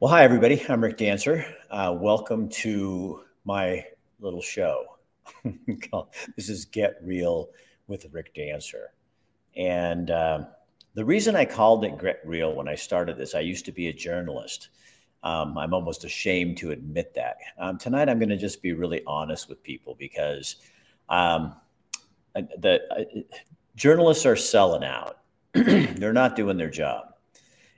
Well, hi, everybody. I'm Rick Dancer. Uh, welcome to my little show. this is Get Real with Rick Dancer. And uh, the reason I called it Get Real when I started this, I used to be a journalist. Um, I'm almost ashamed to admit that. Um, tonight, I'm going to just be really honest with people because um, the uh, journalists are selling out. They're not doing their job.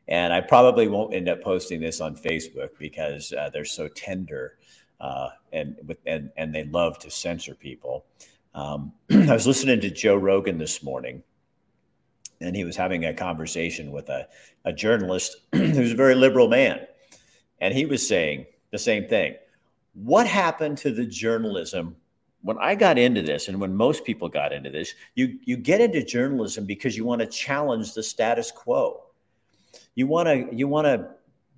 And I probably won't end up posting this on Facebook because uh, they're so tender uh, and, and, and they love to censor people. Um, I was listening to Joe Rogan this morning, and he was having a conversation with a, a journalist who's a very liberal man. And he was saying the same thing. What happened to the journalism when I got into this, and when most people got into this, you, you get into journalism because you want to challenge the status quo you want to you want to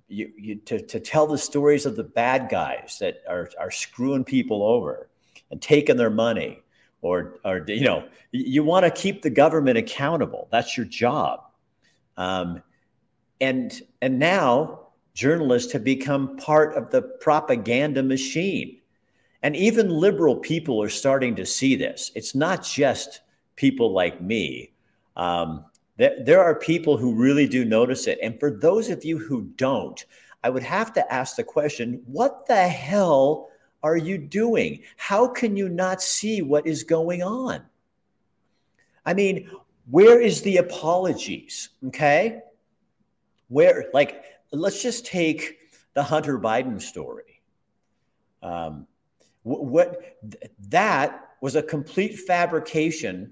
you, you, to, to tell the stories of the bad guys that are, are screwing people over and taking their money or, or you know you want to keep the government accountable. That's your job. Um, and and now journalists have become part of the propaganda machine. And even liberal people are starting to see this. It's not just people like me. Um, there, there are people who really do notice it. And for those of you who don't, I would have to ask the question what the hell are you doing? How can you not see what is going on? I mean, where is the apologies? Okay. Where, like, let's just take the Hunter Biden story. Um, what that was a complete fabrication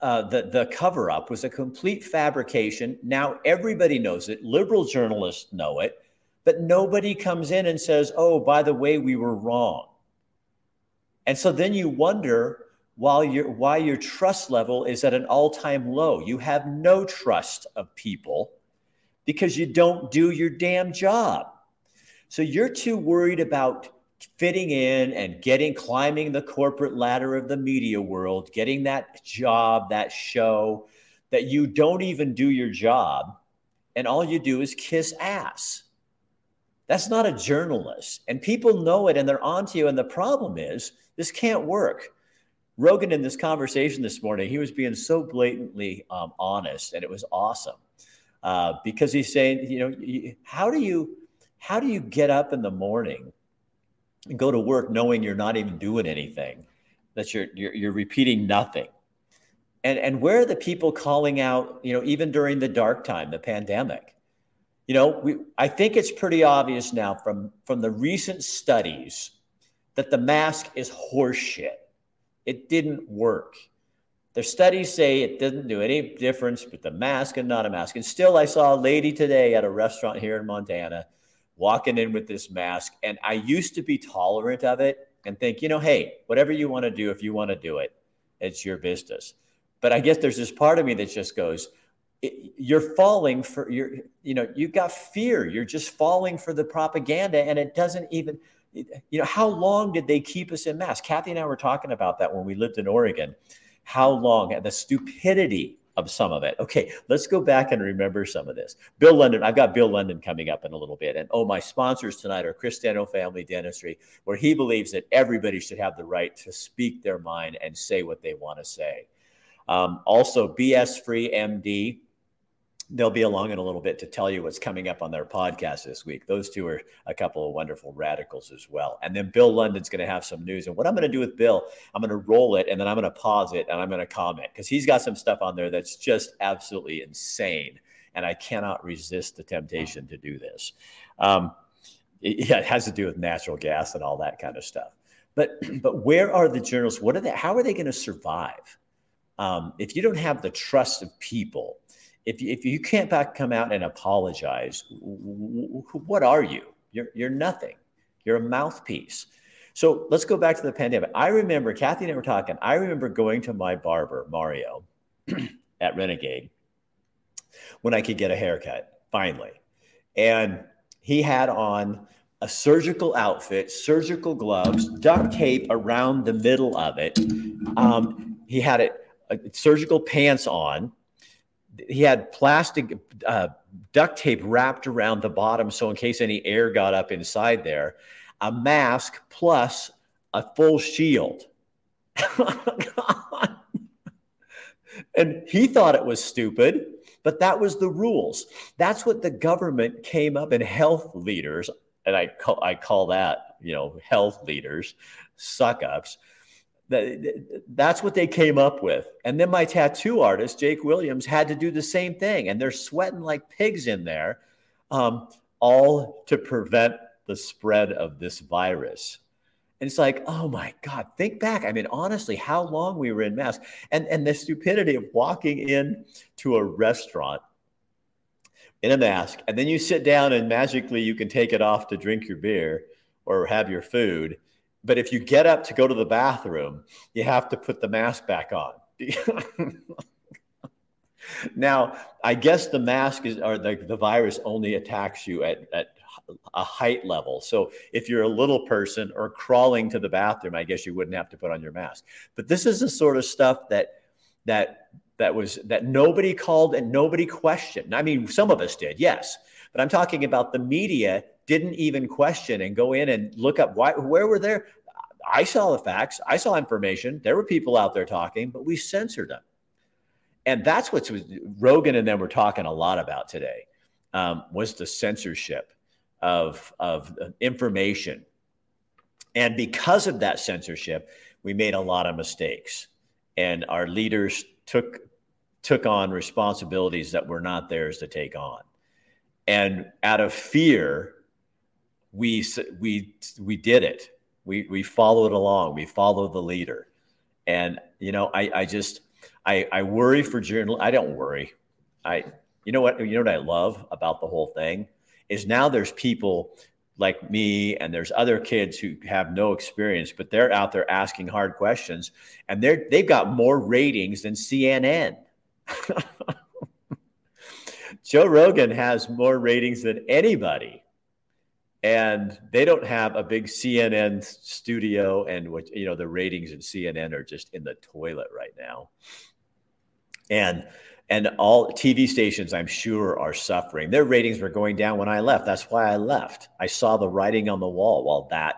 uh, the, the cover up was a complete fabrication. Now everybody knows it. Liberal journalists know it, but nobody comes in and says, oh, by the way, we were wrong. And so then you wonder while your, why your trust level is at an all time low. You have no trust of people because you don't do your damn job. So you're too worried about fitting in and getting climbing the corporate ladder of the media world, getting that job, that show, that you don't even do your job and all you do is kiss ass. That's not a journalist. And people know it and they're onto you. And the problem is, this can't work. Rogan, in this conversation this morning, he was being so blatantly um, honest, and it was awesome uh, because he's saying, you know, how do you how do you get up in the morning go to work knowing you're not even doing anything, that you're, you're, you're repeating nothing. And, and where are the people calling out, you know, even during the dark time, the pandemic? You know, we, I think it's pretty obvious now from, from the recent studies that the mask is horseshit. It didn't work. The studies say it didn't do any difference with the mask and not a mask. And still, I saw a lady today at a restaurant here in Montana walking in with this mask. And I used to be tolerant of it and think, you know, hey, whatever you want to do, if you want to do it, it's your business. But I guess there's this part of me that just goes, you're falling for you're you know you've got fear you're just falling for the propaganda and it doesn't even you know how long did they keep us in mass kathy and i were talking about that when we lived in oregon how long the stupidity of some of it. Okay, let's go back and remember some of this. Bill London, I've got Bill London coming up in a little bit. And oh, my sponsors tonight are Cristiano Family Dentistry, where he believes that everybody should have the right to speak their mind and say what they want to say. Um, also, BS Free MD, they'll be along in a little bit to tell you what's coming up on their podcast this week. Those two are a couple of wonderful radicals as well. And then Bill London's going to have some news. And what I'm going to do with Bill, I'm going to roll it and then I'm going to pause it and I'm going to comment because he's got some stuff on there that's just absolutely insane. And I cannot resist the temptation to do this. Um, it, yeah, it has to do with natural gas and all that kind of stuff. But but where are the journalists? What are they? How are they going to survive um, if you don't have the trust of people? If you, if you can't come out and apologize, what are you? You're, you're nothing. You're a mouthpiece. So let's go back to the pandemic. I remember, Kathy and I were talking, I remember going to my barber, Mario, at Renegade when I could get a haircut, finally. And he had on a surgical outfit, surgical gloves, duct tape around the middle of it. Um, he had it, uh, surgical pants on he had plastic uh, duct tape wrapped around the bottom, so in case any air got up inside there, a mask plus a full shield. and he thought it was stupid, but that was the rules. That's what the government came up and health leaders, and I call I call that you know health leaders, suck ups that's what they came up with. And then my tattoo artist, Jake Williams, had to do the same thing. And they're sweating like pigs in there, um, all to prevent the spread of this virus. And it's like, oh my God, think back. I mean, honestly, how long we were in masks and, and the stupidity of walking in to a restaurant in a mask, and then you sit down and magically you can take it off to drink your beer or have your food but if you get up to go to the bathroom, you have to put the mask back on. now, I guess the mask is, or the, the virus only attacks you at, at a height level. So if you're a little person or crawling to the bathroom, I guess you wouldn't have to put on your mask. But this is the sort of stuff that that that was that nobody called and nobody questioned. I mean, some of us did, yes, but I'm talking about the media didn't even question and go in and look up why where were there i saw the facts i saw information there were people out there talking but we censored them. And that's what rogan and them were talking a lot about today um, was the censorship of, of information. And because of that censorship we made a lot of mistakes. And our leaders took took on responsibilities that were not theirs to take on. And out of fear we we we did it. We we followed along. We followed the leader, and you know I I just I I worry for journal. I don't worry. I you know what you know what I love about the whole thing is now there's people like me and there's other kids who have no experience but they're out there asking hard questions and they're they've got more ratings than CNN. Joe Rogan has more ratings than anybody and they don't have a big CNN studio, and what you know the ratings in CNN are just in the toilet right now, and and all TV stations I'm sure are suffering. Their ratings were going down when I left. That's why I left. I saw the writing on the wall while that,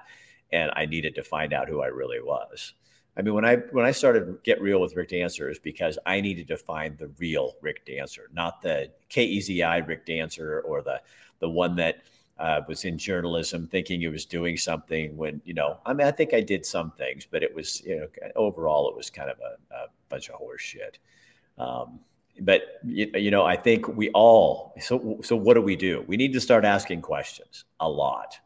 and I needed to find out who I really was. I mean, when I when I started get real with Rick Dancer is because I needed to find the real Rick Dancer, not the KEZI Rick Dancer or the the one that uh, was in journalism thinking it was doing something when, you know, I mean, I think I did some things, but it was, you know, overall, it was kind of a, a bunch of horse shit. Um, but you, you know, I think we all. So, so what do we do? We need to start asking questions a lot,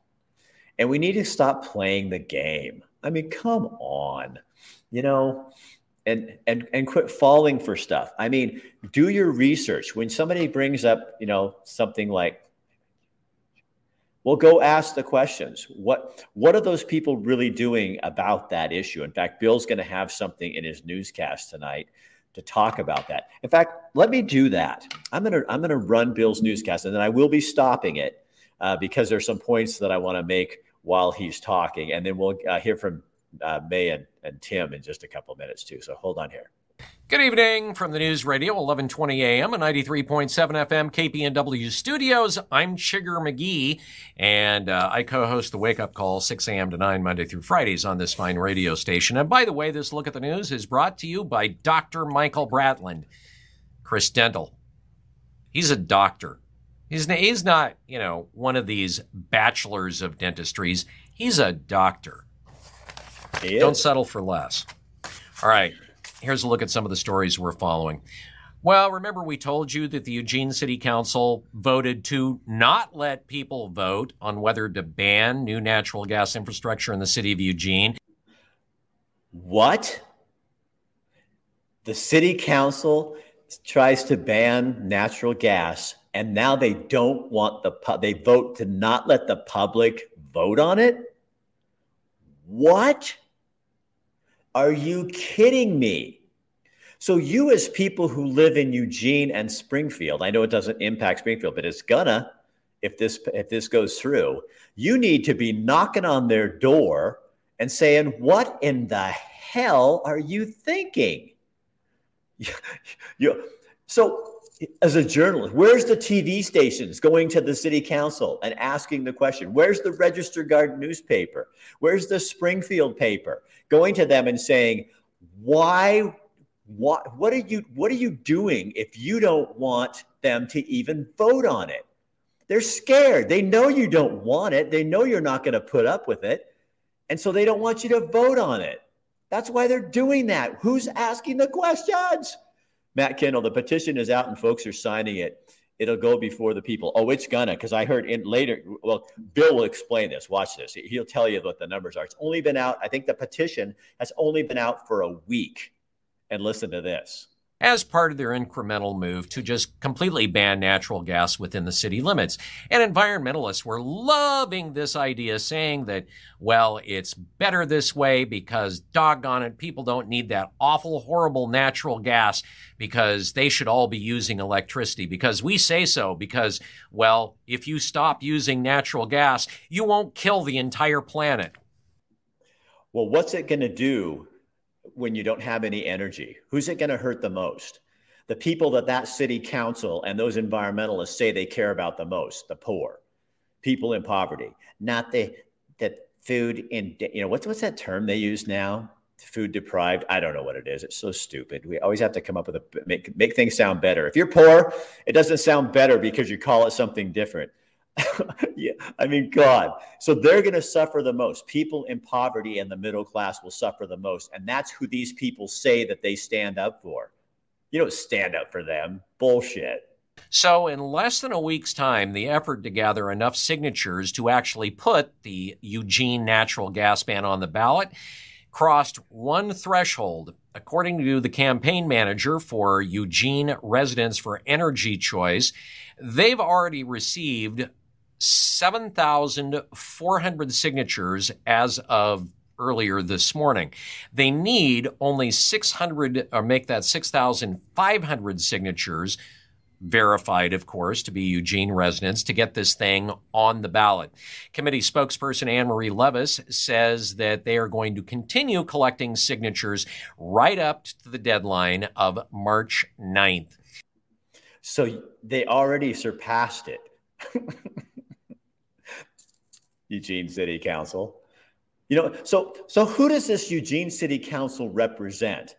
and we need to stop playing the game. I mean, come on, you know, and and and quit falling for stuff. I mean, do your research. When somebody brings up, you know, something like well, go ask the questions. What what are those people really doing about that issue? In fact, Bill's going to have something in his newscast tonight to talk about that. In fact, let me do that. I'm gonna I'm gonna run Bill's newscast, and then I will be stopping it uh, because there's some points that I want to make while he's talking, and then we'll uh, hear from uh, May and, and Tim in just a couple minutes too. So hold on here. Good evening from the News Radio, 1120 AM and 93.7 FM KPNW studios. I'm Chigger McGee, and uh, I co-host the Wake Up Call, 6 a.m. to 9 Monday through Fridays on this fine radio station. And by the way, this look at the news is brought to you by Dr. Michael Bratland, Chris Dental. He's a doctor. He's, he's not, you know, one of these bachelors of dentistries. He's a doctor. Don't settle for less. All right here's a look at some of the stories we're following. Well, remember we told you that the Eugene City Council voted to not let people vote on whether to ban new natural gas infrastructure in the city of Eugene. What? The city council tries to ban natural gas and now they don't want the pu- they vote to not let the public vote on it? What? Are you kidding me? So, you as people who live in Eugene and Springfield, I know it doesn't impact Springfield, but it's gonna if this if this goes through. You need to be knocking on their door and saying, "What in the hell are you thinking?" you, so as a journalist, where's the TV stations going to the city council and asking the question? Where's the Register Guard newspaper? Where's the Springfield paper going to them and saying, why, what, what are you, what are you doing if you don't want them to even vote on it? They're scared. They know you don't want it. They know you're not going to put up with it. And so they don't want you to vote on it. That's why they're doing that. Who's asking the questions? Matt Kendall, the petition is out and folks are signing it. It'll go before the people. Oh, it's gonna, because I heard in later. Well, Bill will explain this. Watch this. He'll tell you what the numbers are. It's only been out. I think the petition has only been out for a week. And listen to this as part of their incremental move to just completely ban natural gas within the city limits. And environmentalists were loving this idea, saying that, well, it's better this way because doggone it, people don't need that awful, horrible natural gas because they should all be using electricity because we say so because, well, if you stop using natural gas, you won't kill the entire planet. Well, what's it going to do when you don't have any energy? Who's it going to hurt the most? The people that that city council and those environmentalists say they care about the most, the poor, people in poverty, not the the food in you know what's what's that term they use now? Food deprived. I don't know what it is. It's so stupid. We always have to come up with a make make things sound better. If you're poor, it doesn't sound better because you call it something different. yeah, I mean, God. So they're going to suffer the most. People in poverty and the middle class will suffer the most. And that's who these people say that they stand up for. You don't stand up for them. Bullshit. So, in less than a week's time, the effort to gather enough signatures to actually put the Eugene natural gas ban on the ballot crossed one threshold. According to the campaign manager for Eugene Residents for Energy Choice, they've already received 7,400 signatures as of earlier this morning. They need only 600 or make that 6,500 signatures verified, of course, to be Eugene residents to get this thing on the ballot. Committee spokesperson Anne Marie Levis says that they are going to continue collecting signatures right up to the deadline of March 9th. So they already surpassed it. Eugene City Council. You know, so so who does this Eugene City Council represent?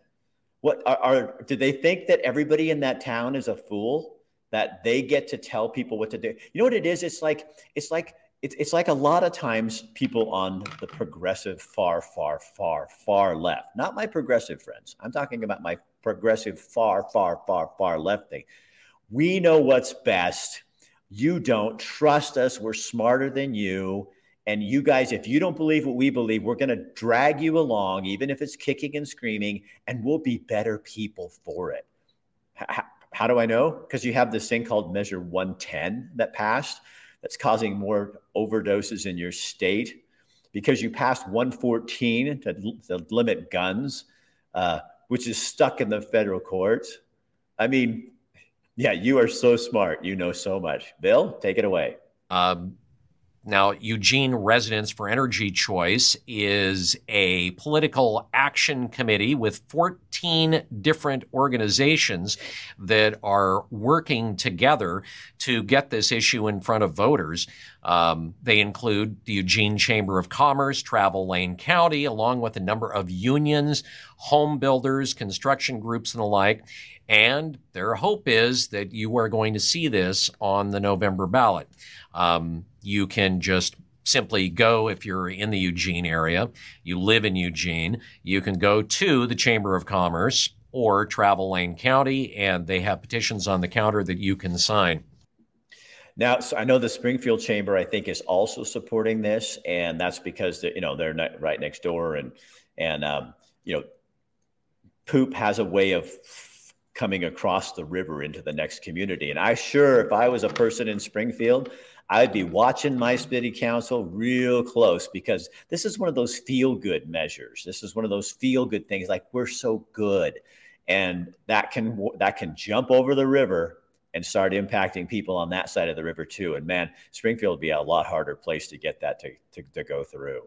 What are, are do they think that everybody in that town is a fool? That they get to tell people what to do? You know what it is? It's like it's like it's, it's like a lot of times people on the progressive far, far, far, far left, not my progressive friends. I'm talking about my progressive far, far, far, far left thing. We know what's best. You don't trust us. We're smarter than you. And you guys, if you don't believe what we believe, we're going to drag you along, even if it's kicking and screaming, and we'll be better people for it. How, how do I know? Because you have this thing called Measure 110 that passed that's causing more overdoses in your state. Because you passed 114 to, to limit guns, uh, which is stuck in the federal courts. I mean, yeah, you are so smart. You know so much. Bill, take it away. Um, now, Eugene Residents for Energy Choice is a political action committee with 14 different organizations that are working together to get this issue in front of voters. Um, they include the Eugene Chamber of Commerce, Travel Lane County, along with a number of unions, home builders, construction groups, and the like. And their hope is that you are going to see this on the November ballot. Um, you can just simply go if you're in the Eugene area, you live in Eugene, you can go to the Chamber of Commerce or Travel Lane County, and they have petitions on the counter that you can sign. Now, so I know the Springfield Chamber, I think, is also supporting this, and that's because you know they're right next door, and and um, you know, poop has a way of coming across the river into the next community. And I sure, if I was a person in Springfield, I'd be watching my city council real close because this is one of those feel good measures. This is one of those feel good things like we're so good. And that can that can jump over the river and start impacting people on that side of the river too. And man, Springfield would be a lot harder place to get that to, to, to go through.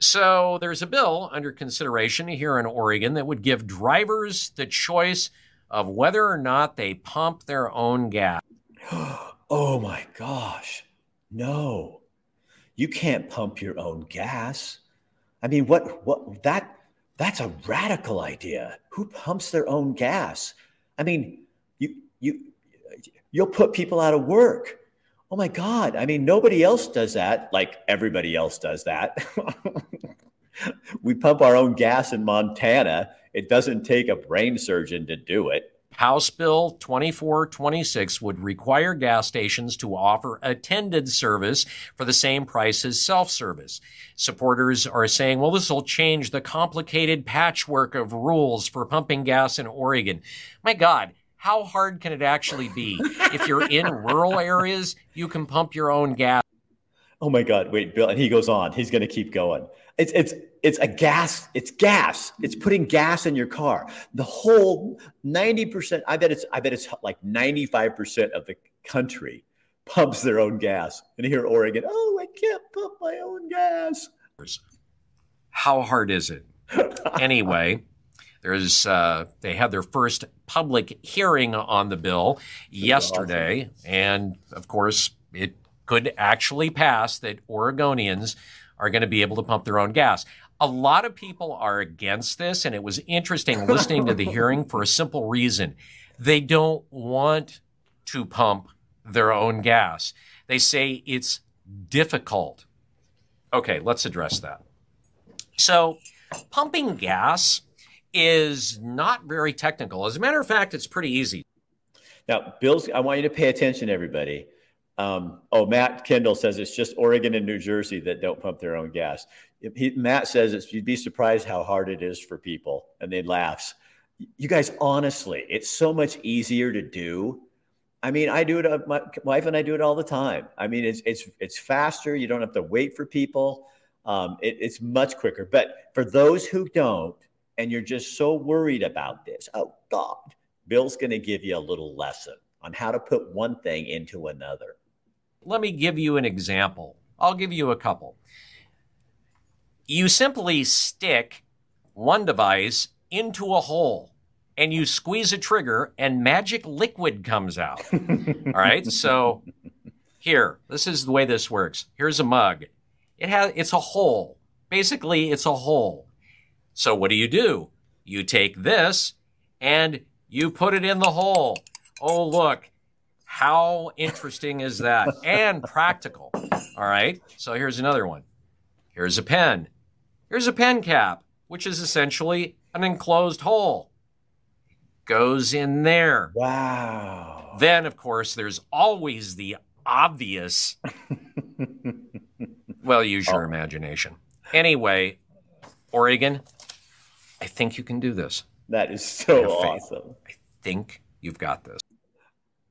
So there's a bill under consideration here in Oregon that would give drivers the choice of whether or not they pump their own gas. oh my gosh. No. You can't pump your own gas. I mean, what what that that's a radical idea. Who pumps their own gas? I mean, you you you'll put people out of work. Oh my God. I mean, nobody else does that like everybody else does that. we pump our own gas in Montana. It doesn't take a brain surgeon to do it. House Bill 2426 would require gas stations to offer attended service for the same price as self service. Supporters are saying, well, this will change the complicated patchwork of rules for pumping gas in Oregon. My God, how hard can it actually be? if you're in rural areas, you can pump your own gas. Oh my God, wait, Bill. And he goes on. He's going to keep going. It's, it's, it's a gas, it's gas. It's putting gas in your car. The whole 90%, I bet it's, I bet it's like 95% of the country pumps their own gas. And here Oregon, oh, I can't pump my own gas. How hard is it? anyway, there's uh, they had their first public hearing on the bill yesterday, awesome. and of course, it could actually pass that Oregonians are going to be able to pump their own gas. A lot of people are against this, and it was interesting listening to the hearing for a simple reason. They don't want to pump their own gas. They say it's difficult. Okay, let's address that. So, pumping gas is not very technical. As a matter of fact, it's pretty easy. Now, Bill's, I want you to pay attention, everybody. Um, oh, Matt Kendall says it's just Oregon and New Jersey that don't pump their own gas. He, Matt says it's, you'd be surprised how hard it is for people, and they laughs. You guys, honestly, it's so much easier to do. I mean, I do it. Uh, my wife and I do it all the time. I mean, it's it's it's faster. You don't have to wait for people. Um, it, it's much quicker. But for those who don't, and you're just so worried about this, oh God, Bill's going to give you a little lesson on how to put one thing into another. Let me give you an example. I'll give you a couple. You simply stick one device into a hole and you squeeze a trigger and magic liquid comes out. All right. So here, this is the way this works. Here's a mug. It has, it's a hole. Basically, it's a hole. So what do you do? You take this and you put it in the hole. Oh, look, how interesting is that? and practical. All right. So here's another one. Here's a pen. Here's a pen cap, which is essentially an enclosed hole. Goes in there. Wow. Then, of course, there's always the obvious. well, use your oh. imagination. Anyway, Oregon, I think you can do this. That is so awesome. I think you've got this.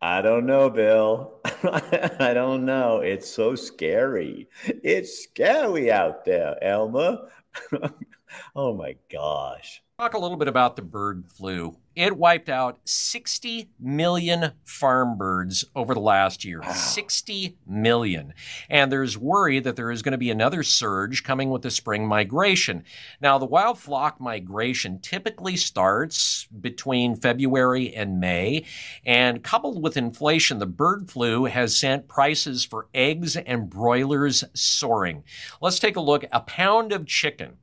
I don't know, Bill. I don't know. It's so scary. It's scary out there, Elma. oh my gosh. Talk a little bit about the bird flu. It wiped out 60 million farm birds over the last year. Wow. 60 million. And there's worry that there is going to be another surge coming with the spring migration. Now, the wild flock migration typically starts between February and May. And coupled with inflation, the bird flu has sent prices for eggs and broilers soaring. Let's take a look. A pound of chicken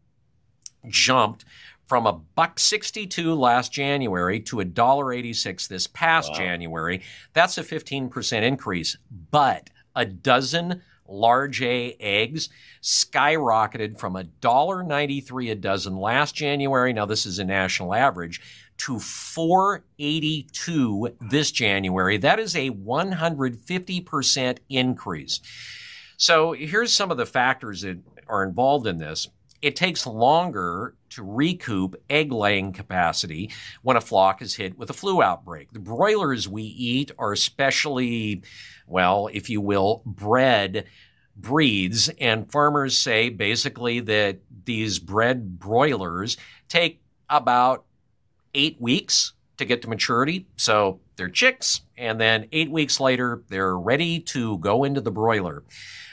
jumped from a buck 62 last January to a dollar 86 this past wow. January. That's a 15% increase, but a dozen large A eggs skyrocketed from a dollar 93 a dozen last January. Now this is a national average to 482 this January. That is a 150% increase. So here's some of the factors that are involved in this. It takes longer to recoup egg laying capacity when a flock is hit with a flu outbreak. The broilers we eat are especially, well, if you will, bred breeds, and farmers say basically that these bred broilers take about eight weeks to get to maturity. So they're chicks, and then eight weeks later, they're ready to go into the broiler.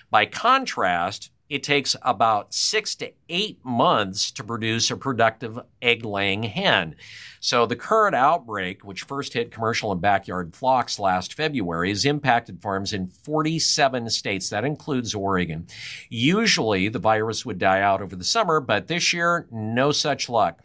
By contrast, it takes about six to eight months to produce a productive egg laying hen. So the current outbreak, which first hit commercial and backyard flocks last February, has impacted farms in 47 states. That includes Oregon. Usually the virus would die out over the summer, but this year, no such luck.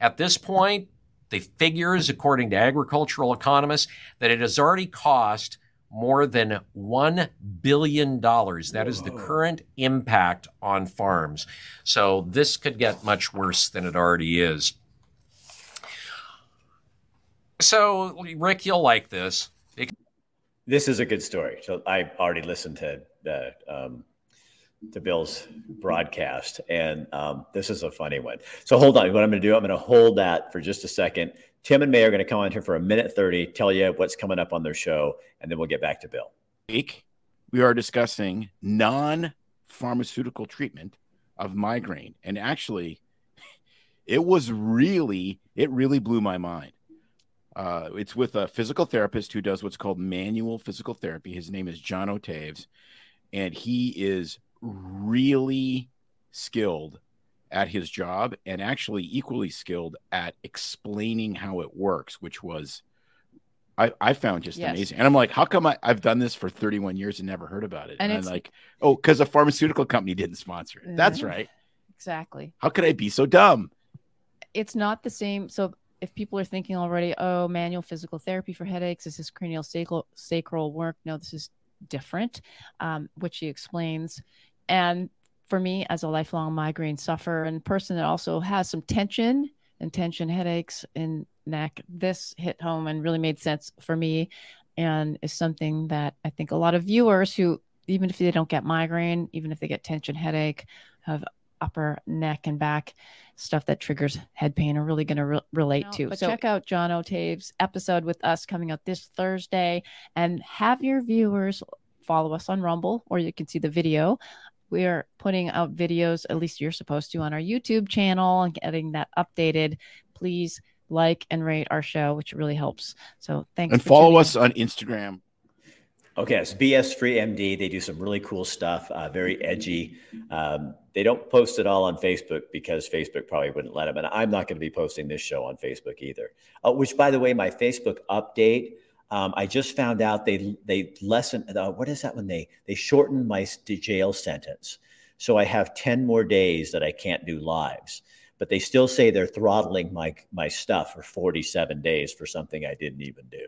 At this point, the figures, according to agricultural economists, that it has already cost more than $1 billion. That is the current impact on farms. So this could get much worse than it already is. So, Rick, you'll like this. This is a good story. So I already listened to the um, to Bill's broadcast, and um, this is a funny one. So hold on. What I'm going to do, I'm going to hold that for just a second. Tim and May are going to come on here for a minute 30, tell you what's coming up on their show, and then we'll get back to Bill. We are discussing non pharmaceutical treatment of migraine. And actually, it was really, it really blew my mind. Uh, it's with a physical therapist who does what's called manual physical therapy. His name is John Otaves, and he is really skilled at his job and actually equally skilled at explaining how it works, which was I, I found just yes. amazing. And I'm like, how come I, I've done this for 31 years and never heard about it? And, and I'm like, oh, because a pharmaceutical company didn't sponsor it. Mm-hmm. That's right. Exactly. How could I be so dumb? It's not the same. So if people are thinking already, oh, manual physical therapy for headaches, is this cranial sacral, sacral work? No, this is different, um, which he explains. And for me as a lifelong migraine sufferer and person that also has some tension and tension headaches in neck this hit home and really made sense for me and is something that i think a lot of viewers who even if they don't get migraine even if they get tension headache have upper neck and back stuff that triggers head pain are really going to re- relate to. But so check out John Otave's episode with us coming out this Thursday and have your viewers follow us on Rumble or you can see the video we are putting out videos, at least you're supposed to, on our YouTube channel and getting that updated. Please like and rate our show, which really helps. So thanks. And follow us in. on Instagram. Okay, it's BS Free MD. They do some really cool stuff, uh, very edgy. Um, they don't post it all on Facebook because Facebook probably wouldn't let them. And I'm not going to be posting this show on Facebook either. Uh, which, by the way, my Facebook update um, I just found out they they lessen. Uh, what is that when they they shortened my jail sentence? So I have ten more days that I can't do lives, but they still say they're throttling my my stuff for forty seven days for something I didn't even do.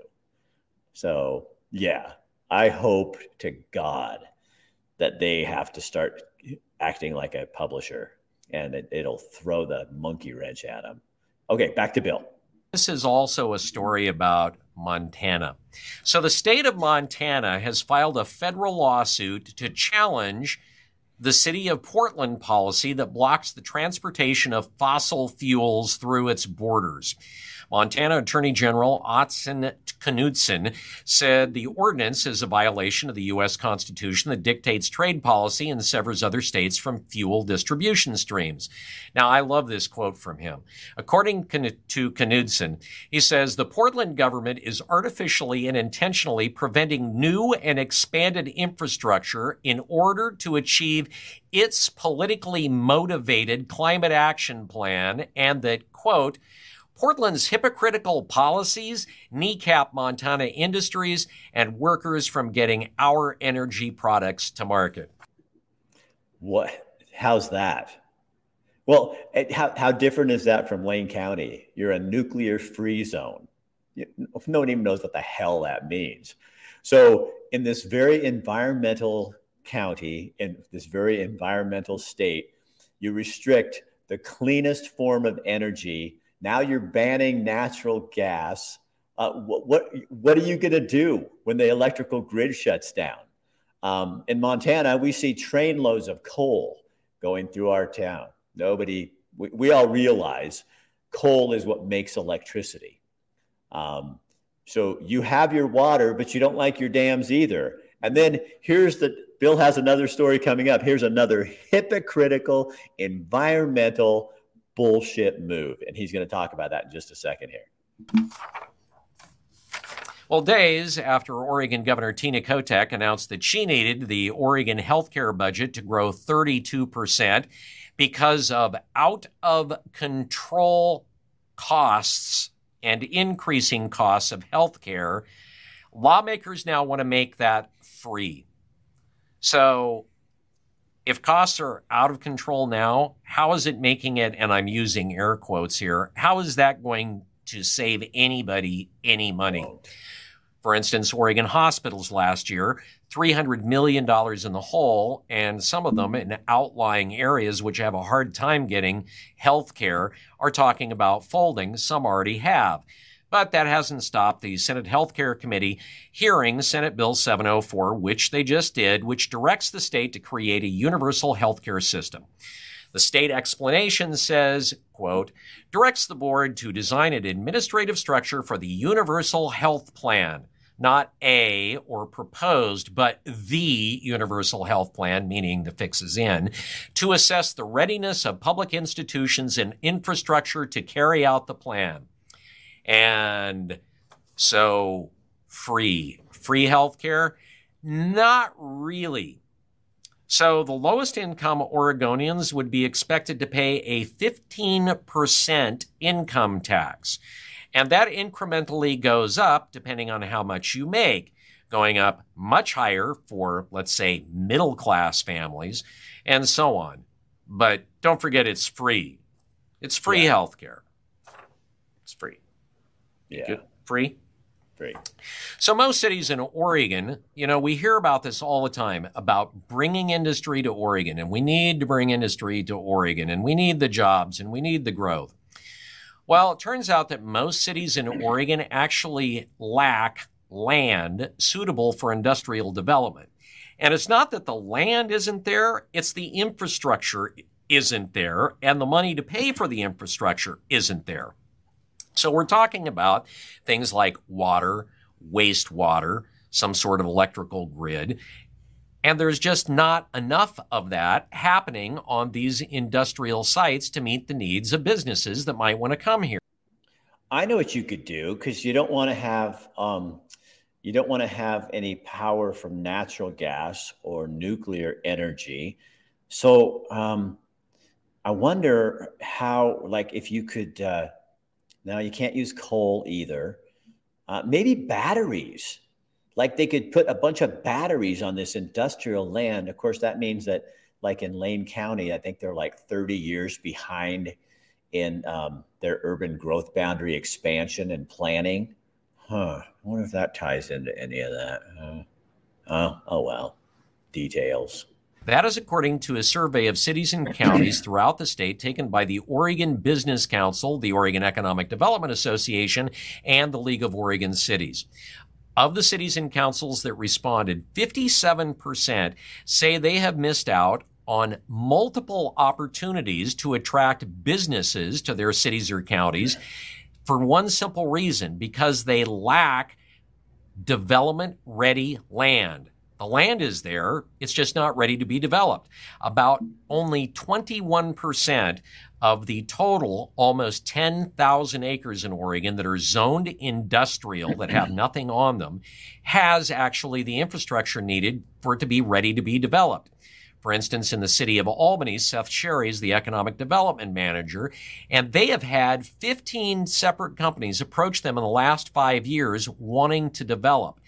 So yeah, I hope to God that they have to start acting like a publisher, and it, it'll throw the monkey wrench at them. Okay, back to Bill. This is also a story about Montana. So the state of Montana has filed a federal lawsuit to challenge the city of Portland policy that blocks the transportation of fossil fuels through its borders. Montana Attorney General Austin Knudsen said the ordinance is a violation of the U.S. Constitution that dictates trade policy and severs other states from fuel distribution streams. Now, I love this quote from him. According to Knudsen, he says the Portland government is artificially and intentionally preventing new and expanded infrastructure in order to achieve its politically motivated climate action plan and that, quote, Portland's hypocritical policies kneecap Montana industries and workers from getting our energy products to market. What? How's that? Well, how, how different is that from Lane County? You're a nuclear free zone. No one even knows what the hell that means. So, in this very environmental county, in this very environmental state, you restrict the cleanest form of energy now you're banning natural gas. Uh, what, what, what are you going to do when the electrical grid shuts down? Um, in Montana, we see trainloads of coal going through our town. Nobody, we, we all realize coal is what makes electricity. Um, so you have your water, but you don't like your dams either. And then here's the Bill has another story coming up. Here's another hypocritical environmental bullshit move. And he's going to talk about that in just a second here. Well, days after Oregon Governor Tina Kotek announced that she needed the Oregon healthcare budget to grow 32% because of out of control costs and increasing costs of healthcare, lawmakers now want to make that free. So, if costs are out of control now, how is it making it, and I'm using air quotes here, how is that going to save anybody any money? For instance, Oregon hospitals last year, $300 million in the hole, and some of them in outlying areas which have a hard time getting health care are talking about folding. Some already have. But that hasn't stopped the Senate Health Care Committee hearing Senate Bill 704, which they just did, which directs the state to create a universal health care system. The state explanation says, quote, directs the board to design an administrative structure for the universal health plan not a or proposed, but the universal health plan, meaning the fix is in, to assess the readiness of public institutions and infrastructure to carry out the plan. And so free, free healthcare? Not really. So the lowest income Oregonians would be expected to pay a 15% income tax. And that incrementally goes up depending on how much you make, going up much higher for, let's say, middle class families, and so on. But don't forget it's free. It's free yeah. health care. It's free. Yeah. Good. Free? Free. So most cities in Oregon, you know, we hear about this all the time about bringing industry to Oregon and we need to bring industry to Oregon and we need the jobs and we need the growth. Well, it turns out that most cities in Oregon actually lack land suitable for industrial development. And it's not that the land isn't there, it's the infrastructure isn't there, and the money to pay for the infrastructure isn't there. So we're talking about things like water, wastewater, some sort of electrical grid, and there's just not enough of that happening on these industrial sites to meet the needs of businesses that might want to come here. I know what you could do because you don't want to have um, you don't want to have any power from natural gas or nuclear energy. So um, I wonder how, like, if you could. Uh, now you can't use coal either. Uh, maybe batteries like they could put a bunch of batteries on this industrial land. Of course, that means that, like in Lane County, I think they're like 30 years behind in um, their urban growth boundary expansion and planning. Huh. I wonder if that ties into any of that. Huh? Oh, oh well. Details. That is according to a survey of cities and counties throughout the state taken by the Oregon Business Council, the Oregon Economic Development Association, and the League of Oregon Cities. Of the cities and councils that responded, 57% say they have missed out on multiple opportunities to attract businesses to their cities or counties for one simple reason because they lack development ready land. The land is there, it's just not ready to be developed. About only 21% of the total almost 10,000 acres in Oregon that are zoned industrial that have nothing on them has actually the infrastructure needed for it to be ready to be developed. For instance, in the city of Albany, Seth Sherry is the economic development manager, and they have had 15 separate companies approach them in the last five years wanting to develop.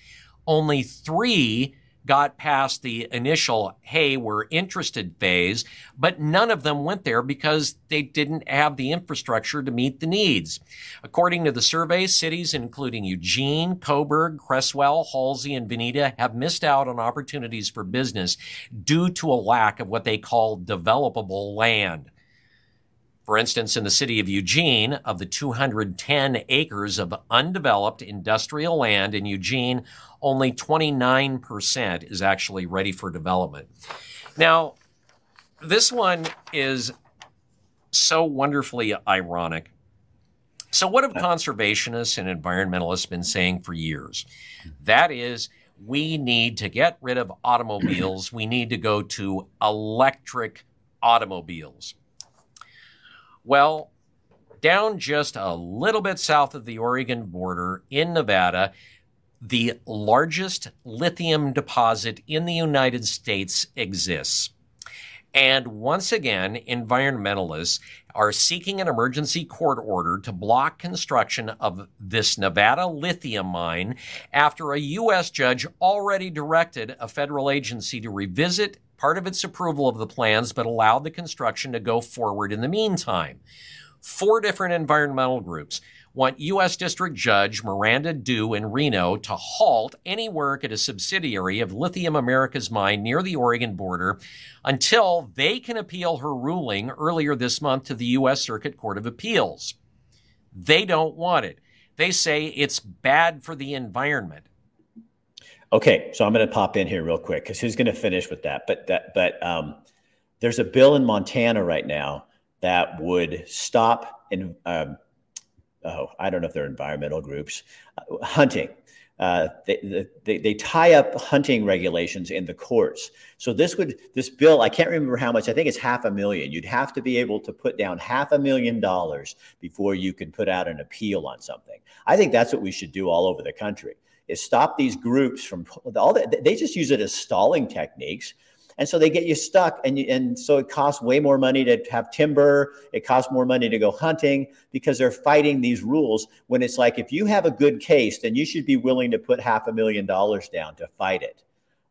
Only three got past the initial, hey, we're interested phase, but none of them went there because they didn't have the infrastructure to meet the needs. According to the survey, cities including Eugene, Coburg, Creswell, Halsey, and Veneta have missed out on opportunities for business due to a lack of what they call developable land. For instance, in the city of Eugene, of the 210 acres of undeveloped industrial land in Eugene, only 29% is actually ready for development. Now, this one is so wonderfully ironic. So, what have conservationists and environmentalists been saying for years? That is, we need to get rid of automobiles. We need to go to electric automobiles. Well, down just a little bit south of the Oregon border in Nevada, the largest lithium deposit in the United States exists. And once again, environmentalists are seeking an emergency court order to block construction of this Nevada lithium mine after a U.S. judge already directed a federal agency to revisit part of its approval of the plans but allowed the construction to go forward in the meantime. Four different environmental groups want U.S. District Judge Miranda Du in Reno to halt any work at a subsidiary of Lithium Americas mine near the Oregon border until they can appeal her ruling earlier this month to the U.S. Circuit Court of Appeals. They don't want it. They say it's bad for the environment. Okay, so I'm going to pop in here real quick because who's going to finish with that? But that, but um, there's a bill in Montana right now that would stop in, um, oh, I don't know if they're environmental groups, uh, hunting. Uh, they, they, they tie up hunting regulations in the courts. So this would this bill, I can't remember how much. I think it's half a million. You'd have to be able to put down half a million dollars before you can put out an appeal on something. I think that's what we should do all over the country. Is stop these groups from all that. they just use it as stalling techniques and so they get you stuck and you, and so it costs way more money to have timber it costs more money to go hunting because they're fighting these rules when it's like if you have a good case then you should be willing to put half a million dollars down to fight it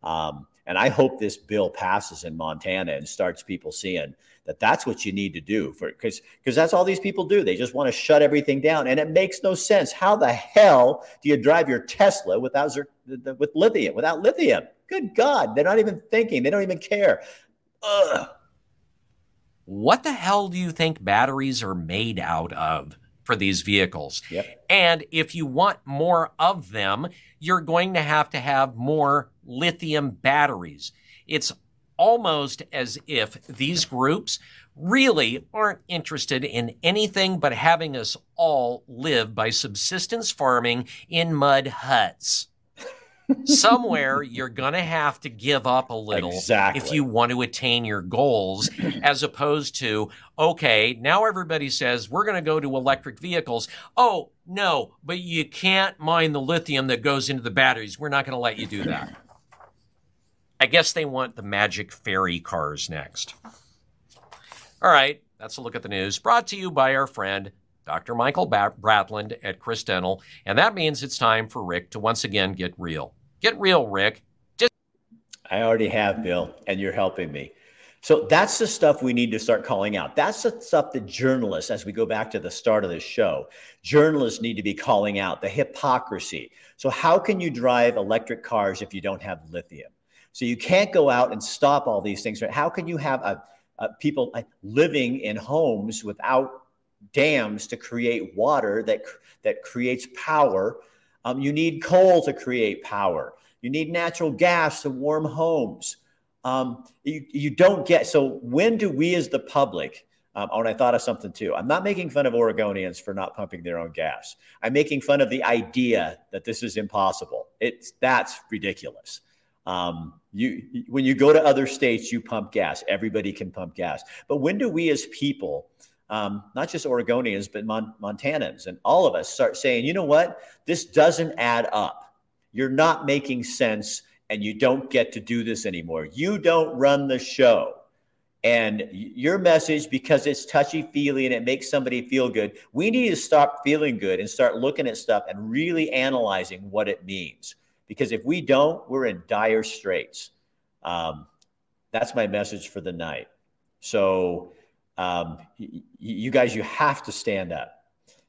um, and i hope this bill passes in montana and starts people seeing that that's what you need to do for because because that's all these people do they just want to shut everything down and it makes no sense how the hell do you drive your tesla without with lithium without lithium Good God, they're not even thinking. They don't even care. Ugh. What the hell do you think batteries are made out of for these vehicles? Yep. And if you want more of them, you're going to have to have more lithium batteries. It's almost as if these groups really aren't interested in anything but having us all live by subsistence farming in mud huts. Somewhere you're going to have to give up a little exactly. if you want to attain your goals as opposed to okay now everybody says we're going to go to electric vehicles. Oh no but you can't mine the lithium that goes into the batteries. We're not going to let you do that i guess they want the magic fairy cars next all right that's a look at the news brought to you by our friend Dr. Michael Bratland at Chris Dental, and that means it's time for Rick to once again get real. Get real, Rick. Just I already have, Bill, and you're helping me. So that's the stuff we need to start calling out. That's the stuff that journalists, as we go back to the start of this show, journalists need to be calling out the hypocrisy. So, how can you drive electric cars if you don't have lithium? So, you can't go out and stop all these things. How can you have a, a people living in homes without dams to create water that, that creates power um, you need coal to create power. You need natural gas to warm homes. Um, you, you don't get so when do we as the public um, oh, and I thought of something too. I'm not making fun of Oregonians for not pumping their own gas. I'm making fun of the idea that this is impossible. It's that's ridiculous. Um, you when you go to other states, you pump gas. Everybody can pump gas. But when do we as people um, not just Oregonians, but Mon- Montanans and all of us start saying, you know what? This doesn't add up. You're not making sense and you don't get to do this anymore. You don't run the show. And your message, because it's touchy feely and it makes somebody feel good, we need to stop feeling good and start looking at stuff and really analyzing what it means. Because if we don't, we're in dire straits. Um, that's my message for the night. So, um, y- you guys, you have to stand up.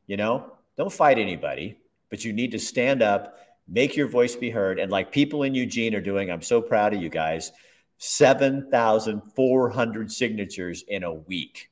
You know, don't fight anybody, but you need to stand up, make your voice be heard. And like people in Eugene are doing, I'm so proud of you guys 7,400 signatures in a week.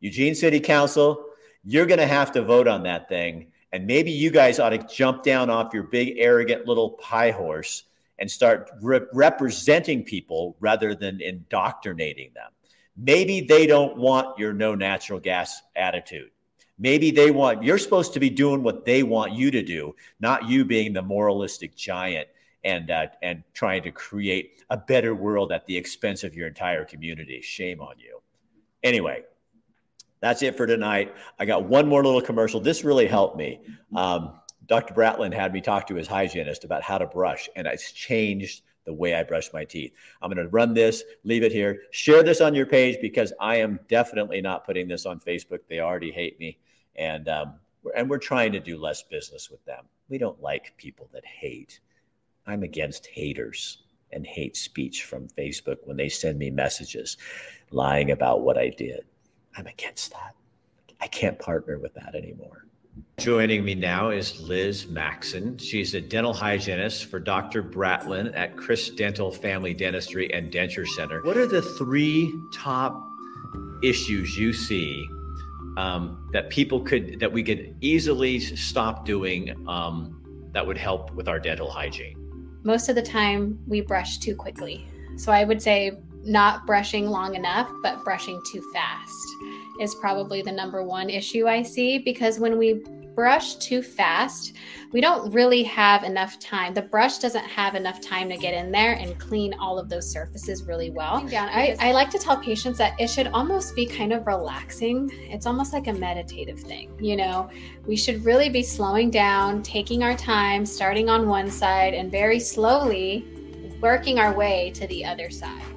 Eugene City Council, you're going to have to vote on that thing. And maybe you guys ought to jump down off your big, arrogant little pie horse and start re- representing people rather than indoctrinating them. Maybe they don't want your no natural gas attitude. Maybe they want, you're supposed to be doing what they want you to do, not you being the moralistic giant and, uh, and trying to create a better world at the expense of your entire community. Shame on you. Anyway, that's it for tonight. I got one more little commercial. This really helped me. Um, Dr. Bratlin had me talk to his hygienist about how to brush, and it's changed the way I brush my teeth. I'm going to run this, leave it here, share this on your page because I am definitely not putting this on Facebook. They already hate me, and um, and we're trying to do less business with them. We don't like people that hate. I'm against haters and hate speech from Facebook when they send me messages lying about what I did. I'm against that. I can't partner with that anymore. Joining me now is Liz Maxon. She's a dental hygienist for Dr. Bratlin at Chris Dental Family Dentistry and Denture Center. What are the three top issues you see um, that people could that we could easily stop doing um, that would help with our dental hygiene? Most of the time, we brush too quickly. So I would say not brushing long enough, but brushing too fast is probably the number one issue I see because when we brush too fast, we don't really have enough time. The brush doesn't have enough time to get in there and clean all of those surfaces really well. I, I like to tell patients that it should almost be kind of relaxing. It's almost like a meditative thing. You know, we should really be slowing down, taking our time, starting on one side, and very slowly working our way to the other side.